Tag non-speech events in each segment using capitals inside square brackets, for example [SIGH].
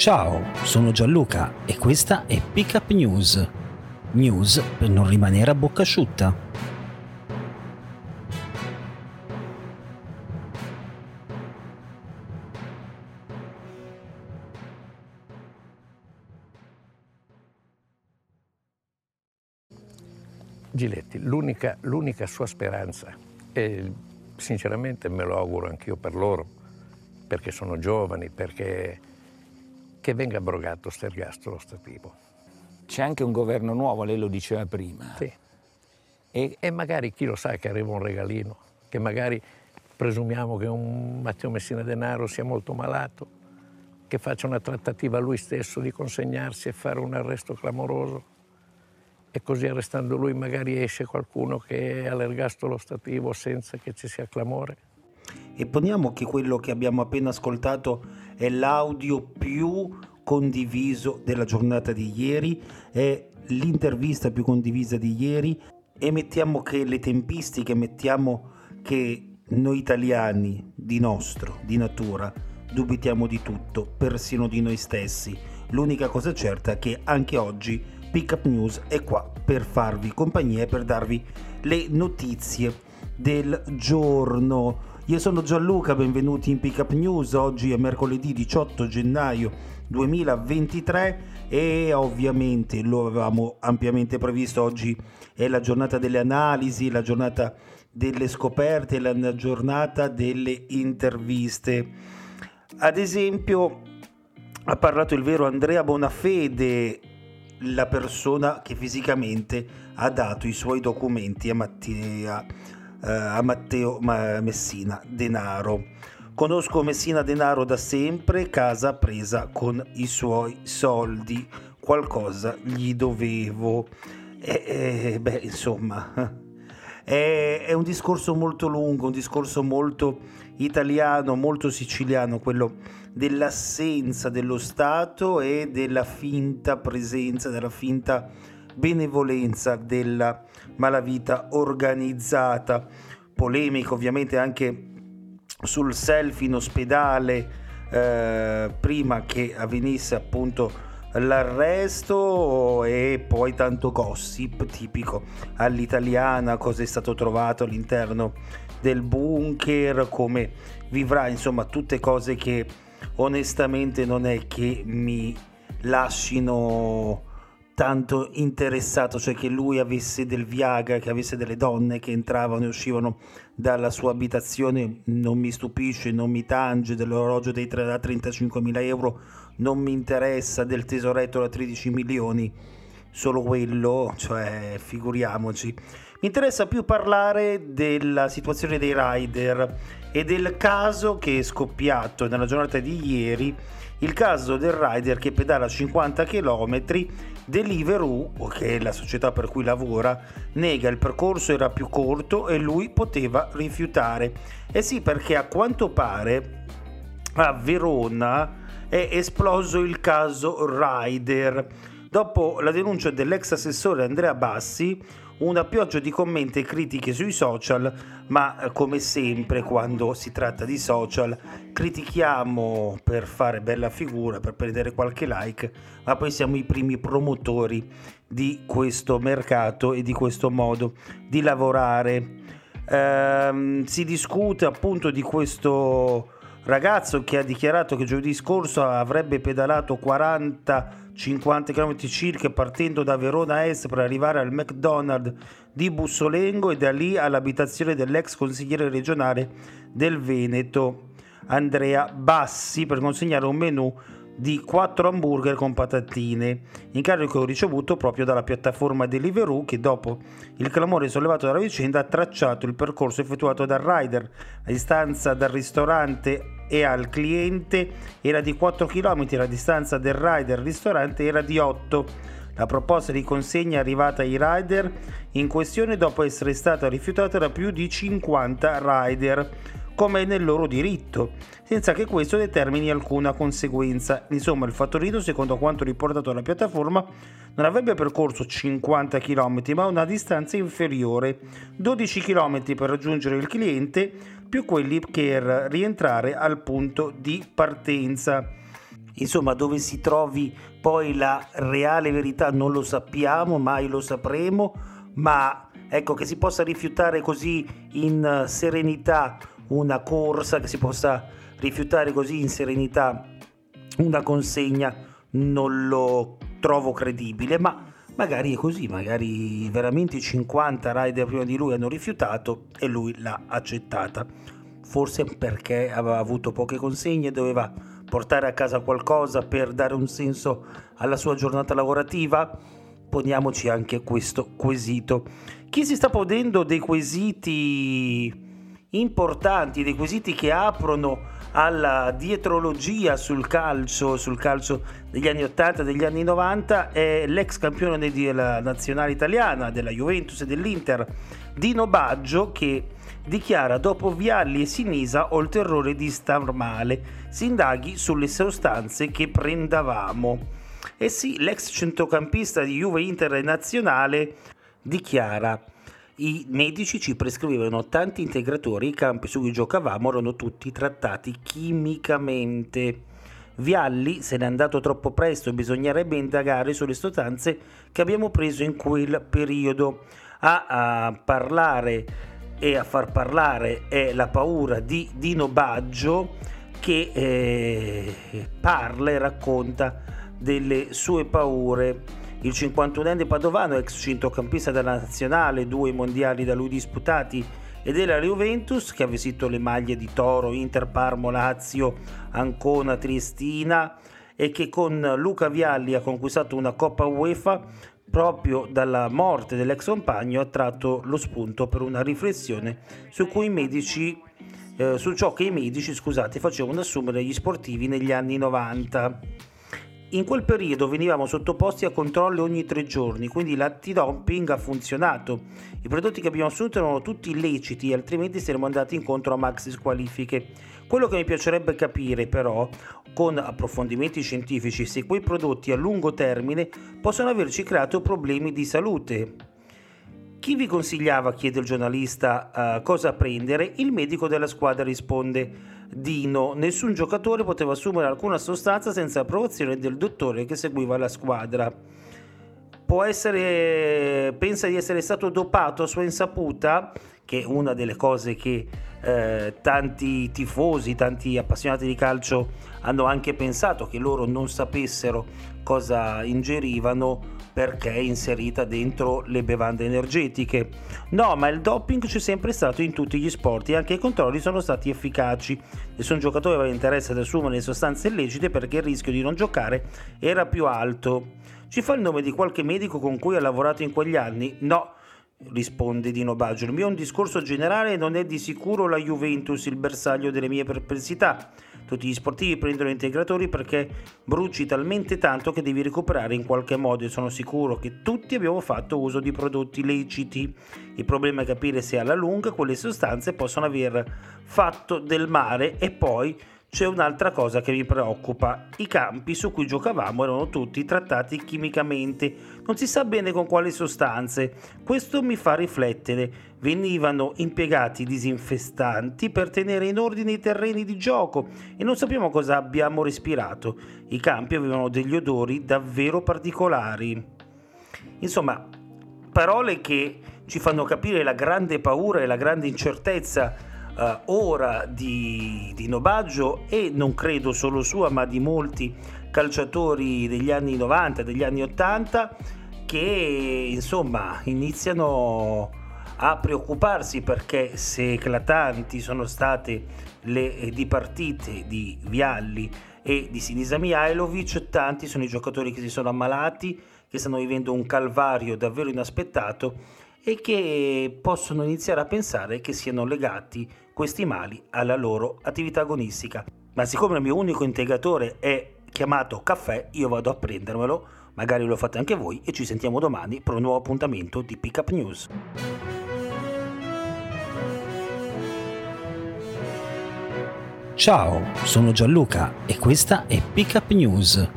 Ciao, sono Gianluca e questa è Pickup News. News per non rimanere a bocca asciutta. Giletti, l'unica, l'unica sua speranza, e sinceramente me lo auguro anch'io per loro, perché sono giovani, perché che venga abrogato questo ergastolo stativo. C'è anche un governo nuovo, lei lo diceva prima. Sì. E, e, magari chi lo sa che arriva un regalino, che magari presumiamo che un Matteo Messina Denaro sia molto malato, che faccia una trattativa lui stesso di consegnarsi e fare un arresto clamoroso e così arrestando lui magari esce qualcuno che è all'ergastolo stativo senza che ci sia clamore. E poniamo che quello che abbiamo appena ascoltato è l'audio più condiviso della giornata di ieri, è l'intervista più condivisa di ieri e mettiamo che le tempistiche, mettiamo che noi italiani di nostro, di natura, dubitiamo di tutto, persino di noi stessi. L'unica cosa certa è che anche oggi Pickup News è qua per farvi compagnia e per darvi le notizie del giorno. Io sono Gianluca, benvenuti in Pickup News. Oggi è mercoledì 18 gennaio 2023 e ovviamente lo avevamo ampiamente previsto. Oggi è la giornata delle analisi, la giornata delle scoperte, la giornata delle interviste. Ad esempio, ha parlato il vero Andrea Bonafede, la persona che fisicamente ha dato i suoi documenti a Mattia eh, a Matteo Messina Denaro. Conosco Messina Denaro da sempre, casa presa con i suoi soldi, qualcosa gli dovevo. E, e beh, insomma, [LAUGHS] è, è un discorso molto lungo, un discorso molto italiano, molto siciliano, quello dell'assenza dello Stato e della finta presenza, della finta benevolenza della malavita organizzata. Polemica ovviamente anche sul selfie in ospedale eh, prima che avvenisse appunto l'arresto e poi tanto gossip tipico all'italiana, cosa è stato trovato all'interno del bunker, come vivrà, insomma tutte cose che onestamente non è che mi lasciano tanto interessato, cioè che lui avesse del Viagra, che avesse delle donne che entravano e uscivano dalla sua abitazione, non mi stupisce, non mi tange, dell'orologio dei 35.000 euro, non mi interessa, del tesoretto da 13 milioni, solo quello, cioè figuriamoci. Mi interessa più parlare della situazione dei rider e del caso che è scoppiato nella giornata di ieri, il caso del rider che pedala 50 km Deliveroo, che è la società per cui lavora, nega il percorso era più corto e lui poteva rifiutare. Eh sì, perché a quanto pare a Verona è esploso il caso Rider. Dopo la denuncia dell'ex assessore Andrea Bassi, una pioggia di commenti e critiche sui social, ma eh, come sempre quando si tratta di social critichiamo per fare bella figura, per prendere qualche like, ma poi siamo i primi promotori di questo mercato e di questo modo di lavorare. Ehm, si discute appunto di questo ragazzo che ha dichiarato che giovedì scorso avrebbe pedalato 40-50 km circa partendo da Verona Est per arrivare al McDonald's di Bussolengo e da lì all'abitazione dell'ex consigliere regionale del Veneto Andrea Bassi per consegnare un menù di 4 hamburger con patatine, incarico ricevuto proprio dalla piattaforma Deliveroo che dopo il clamore sollevato dalla vicenda ha tracciato il percorso effettuato dal rider. La distanza dal ristorante e al cliente era di 4 km, la distanza del rider al ristorante era di 8 la proposta di consegna è arrivata ai rider in questione dopo essere stata rifiutata da più di 50 rider come è nel loro diritto, senza che questo determini alcuna conseguenza. Insomma, il fattorino, secondo quanto riportato dalla piattaforma, non avrebbe percorso 50 km, ma una distanza inferiore, 12 km per raggiungere il cliente, più quelli per rientrare al punto di partenza. Insomma, dove si trovi poi la reale verità non lo sappiamo, mai lo sapremo, ma ecco che si possa rifiutare così in serenità una corsa, che si possa rifiutare così in serenità una consegna, non lo trovo credibile, ma magari è così, magari veramente 50 rider prima di lui hanno rifiutato e lui l'ha accettata. Forse perché aveva avuto poche consegne, doveva portare a casa qualcosa per dare un senso alla sua giornata lavorativa? Poniamoci anche questo quesito. Chi si sta ponendo dei quesiti importanti, dei quesiti che aprono alla dietrologia sul calcio, sul calcio degli anni 80 e degli anni 90 è l'ex campione della nazionale italiana, della Juventus e dell'Inter, Dino Baggio, che dichiara dopo Vialli e Sinisa ho il terrore di star male, si indaghi sulle sostanze che prendavamo. E sì, l'ex centrocampista di Juve Inter e Nazionale dichiara i medici ci prescrivevano tanti integratori, i campi su cui giocavamo erano tutti trattati chimicamente. Vialli se n'è andato troppo presto, bisognerebbe indagare sulle sostanze che abbiamo preso in quel periodo. A, a parlare e a far parlare è la paura di Dino Baggio che eh, parla e racconta delle sue paure il 51enne padovano, ex centrocampista della nazionale, due mondiali da lui disputati, e della Juventus, che ha vestito le maglie di Toro, Inter, Parmo, Lazio, Ancona, Triestina e che con Luca Vialli ha conquistato una Coppa UEFA proprio dalla morte dell'ex compagno ha tratto lo spunto per una riflessione su cui i medici eh, su ciò che i medici scusate, facevano assumere gli sportivi negli anni 90. In quel periodo venivamo sottoposti a controlli ogni tre giorni, quindi l'antidoping ha funzionato. I prodotti che abbiamo assunto erano tutti illeciti, altrimenti saremmo andati incontro a maxi squalifiche. Quello che mi piacerebbe capire però, con approfondimenti scientifici, se quei prodotti a lungo termine possono averci creato problemi di salute. Chi vi consigliava, chiede il giornalista, uh, cosa prendere? Il medico della squadra risponde Dino, nessun giocatore poteva assumere alcuna sostanza senza approvazione del dottore che seguiva la squadra. Può essere, pensa di essere stato dopato a sua insaputa, che è una delle cose che eh, tanti tifosi, tanti appassionati di calcio hanno anche pensato che loro non sapessero cosa ingerivano perché è inserita dentro le bevande energetiche. No, ma il doping c'è sempre stato in tutti gli sport e anche i controlli sono stati efficaci. Nessun giocatore aveva interesse ad assumere sostanze illecite perché il rischio di non giocare era più alto. Ci fa il nome di qualche medico con cui ha lavorato in quegli anni? No risponde Dino Baggio. Il mio è un discorso generale non è di sicuro la Juventus il bersaglio delle mie perplessità. Tutti gli sportivi prendono integratori perché bruci talmente tanto che devi recuperare in qualche modo e sono sicuro che tutti abbiamo fatto uso di prodotti leciti. Il problema è capire se alla lunga quelle sostanze possono aver fatto del male e poi c'è un'altra cosa che mi preoccupa. I campi su cui giocavamo erano tutti trattati chimicamente, non si sa bene con quali sostanze. Questo mi fa riflettere. Venivano impiegati disinfestanti per tenere in ordine i terreni di gioco e non sappiamo cosa abbiamo respirato. I campi avevano degli odori davvero particolari. Insomma, parole che ci fanno capire la grande paura e la grande incertezza uh, ora di, di Nobaggio e non credo solo sua ma di molti calciatori degli anni 90, degli anni 80 che insomma iniziano a preoccuparsi perché se eclatanti sono state le dipartite di Vialli e di Sinisa Mihailovic, tanti sono i giocatori che si sono ammalati, che stanno vivendo un calvario davvero inaspettato e che possono iniziare a pensare che siano legati questi mali alla loro attività agonistica. Ma siccome il mio unico integratore è chiamato caffè, io vado a prendermelo, magari lo fate anche voi e ci sentiamo domani per un nuovo appuntamento di Pickup News. Ciao, sono Gianluca e questa è Pickup News.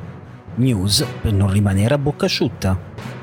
News per non rimanere a bocca asciutta.